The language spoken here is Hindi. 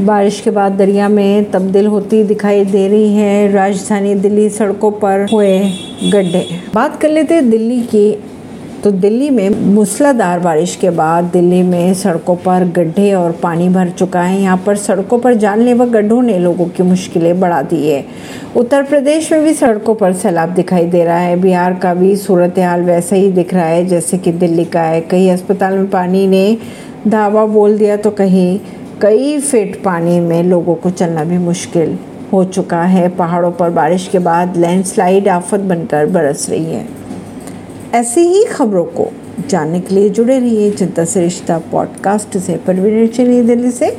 बारिश के बाद दरिया में तब्दील होती दिखाई दे रही है। राजधानी दिल्ली सड़कों पर हुए गड्ढे। बात कर लेते हैं दिल्ली की। तो दिल्ली में मूसलाधार बारिश के बाद दिल्ली में सड़कों पर गड्ढे और पानी भर चुका है। यहाँ पर सड़कों पर जानलेवा गड्ढों ने लोगों की मुश्किलें बढ़ा दी है। उत्तर प्रदेश में भी सड़कों पर सैलाब दिखाई दे रहा है। बिहार का भी सूरत हाल वैसा ही दिख रहा है, जैसे कि दिल्ली का है। कई अस्पताल में पानी ने धावा बोल दिया तो कहीं कई फिट पानी में लोगों को चलना भी मुश्किल हो चुका है। पहाड़ों पर बारिश के बाद लैंडस्लाइड आफत बनकर बरस रही है। ऐसी ही खबरों को जानने के लिए जुड़े रहिए जनता से रिश्ता पॉडकास्ट से। परवीन चलिए दिल्ली से।